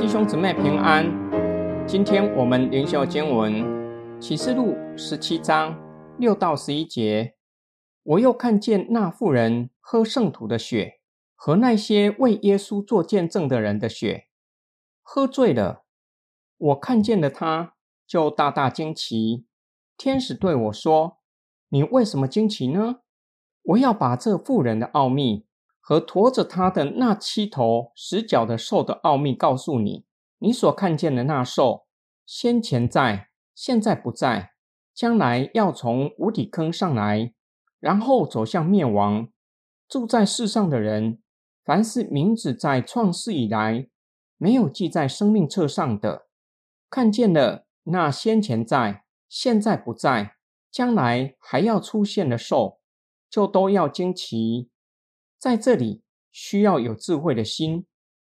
弟兄姊妹平安，今天我们灵修经文启示录十七章六到十一节。我又看见那妇人喝圣徒的血和那些为耶稣做见证的人的血，喝醉了。我看见了他，就大大惊奇。天使对我说：“你为什么惊奇呢？我要把这妇人的奥秘。”和驮着他的那七头十角的兽的奥秘告诉你：你所看见的那兽，先前在，现在不在，将来要从无底坑上来，然后走向灭亡。住在世上的人，凡是名字在创世以来没有记在生命册上的，看见了那先前在，现在不在，将来还要出现的兽，就都要惊奇。在这里需要有智慧的心。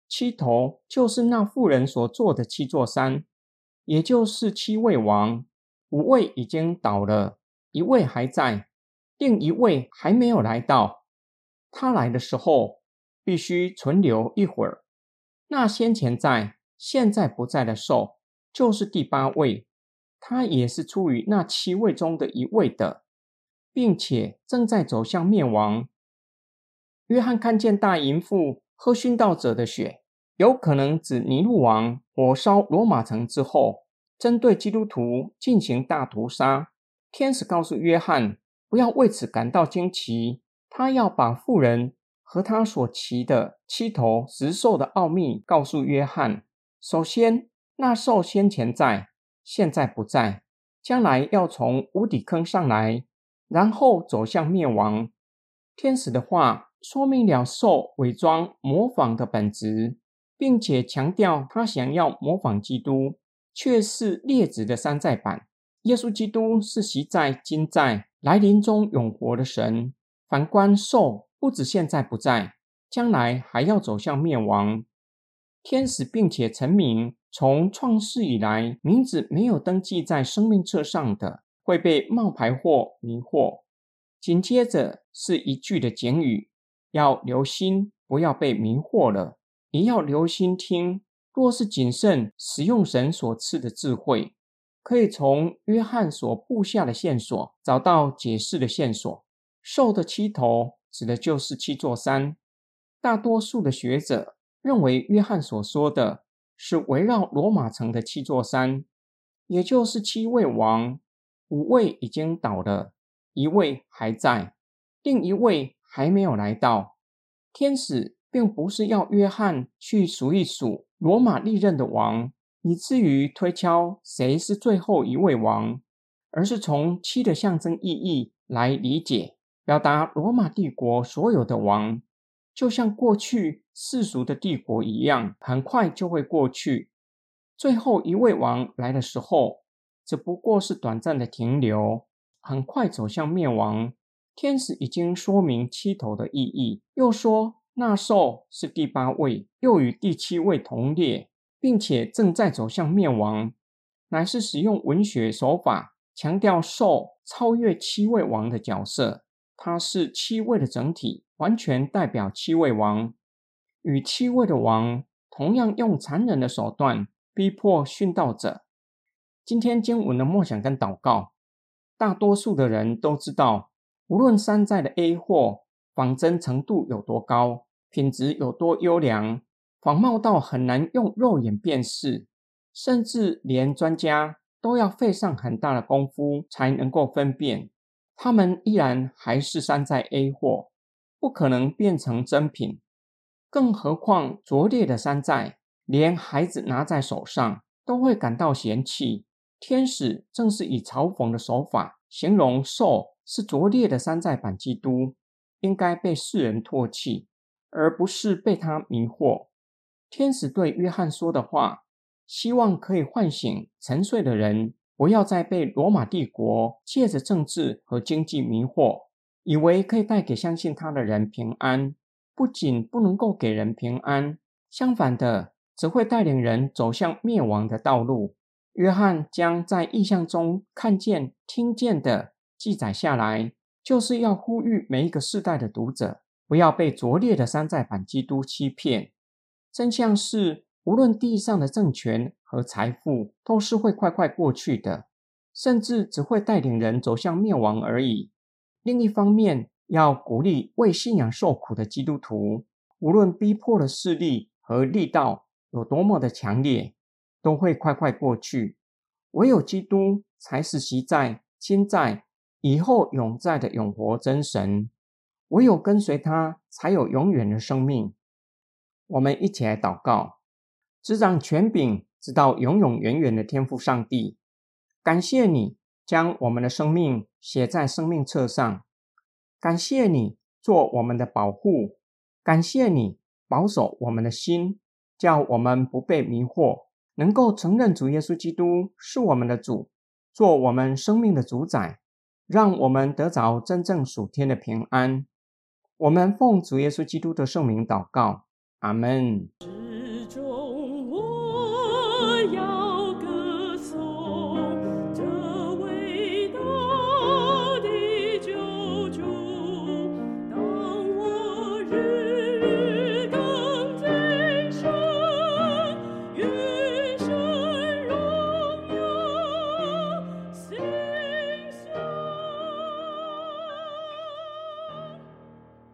七头就是那妇人所做的七座山，也就是七位王。五位已经倒了，一位还在，另一位还没有来到。他来的时候必须存留一会儿。那先前在、现在不在的兽，就是第八位，他也是出于那七位中的一位的，并且正在走向灭亡。约翰看见大淫妇喝殉道者的血，有可能指尼禄王火烧罗马城之后，针对基督徒进行大屠杀。天使告诉约翰，不要为此感到惊奇。他要把妇人和他所骑的七头十兽的奥秘告诉约翰。首先，那兽先前在，现在不在，将来要从无底坑上来，然后走向灭亡。天使的话。说明了兽伪装模仿的本质，并且强调他想要模仿基督，却是劣质的山寨版。耶稣基督是习在、今在、来临中永活的神。反观兽，不止现在不在，将来还要走向灭亡。天使并且成名，从创世以来，名字没有登记在生命册上的，会被冒牌货迷惑。紧接着是一句的警语。要留心，不要被迷惑了；也要留心听。若是谨慎使用神所赐的智慧，可以从约翰所布下的线索找到解释的线索。兽的七头指的就是七座山。大多数的学者认为，约翰所说的是围绕罗马城的七座山，也就是七位王，五位已经倒了，一位还在，另一位。还没有来到，天使并不是要约翰去数一数罗马历任的王，以至于推敲谁是最后一位王，而是从七的象征意义来理解，表达罗马帝国所有的王，就像过去世俗的帝国一样，很快就会过去。最后一位王来的时候，只不过是短暂的停留，很快走向灭亡。天使已经说明七头的意义，又说那兽是第八位，又与第七位同列，并且正在走向灭亡，乃是使用文学手法强调兽超越七位王的角色，它是七位的整体，完全代表七位王，与七位的王同样用残忍的手段逼迫殉道者。今天经文的默想跟祷告，大多数的人都知道。无论山寨的 A 货仿真程度有多高，品质有多优良，仿冒到很难用肉眼辨识，甚至连专家都要费上很大的功夫才能够分辨，他们依然还是山寨 A 货，不可能变成真品。更何况拙劣的山寨，连孩子拿在手上都会感到嫌弃。天使正是以嘲讽的手法形容兽。是拙劣的山寨版基督，应该被世人唾弃，而不是被他迷惑。天使对约翰说的话，希望可以唤醒沉睡的人，不要再被罗马帝国借着政治和经济迷惑，以为可以带给相信他的人平安。不仅不能够给人平安，相反的，只会带领人走向灭亡的道路。约翰将在意象中看见、听见的。记载下来，就是要呼吁每一个世代的读者，不要被拙劣的山寨版基督欺骗。真相是，无论地上的政权和财富，都是会快快过去的，甚至只会带领人走向灭亡而已。另一方面，要鼓励为信仰受苦的基督徒，无论逼迫的势力和力道有多么的强烈，都会快快过去。唯有基督才是习在、今在、以后永在的永活真神。唯有跟随他，才有永远的生命。我们一起来祷告：执掌权柄、直到永永远远的天父上帝，感谢你将我们的生命写在生命册上。感谢你做我们的保护，感谢你保守我们的心，叫我们不被迷惑，能够承认主耶稣基督是我们的主，做我们生命的主宰，让我们得着真正属天的平安。我们奉主耶稣基督的圣名祷告，阿门。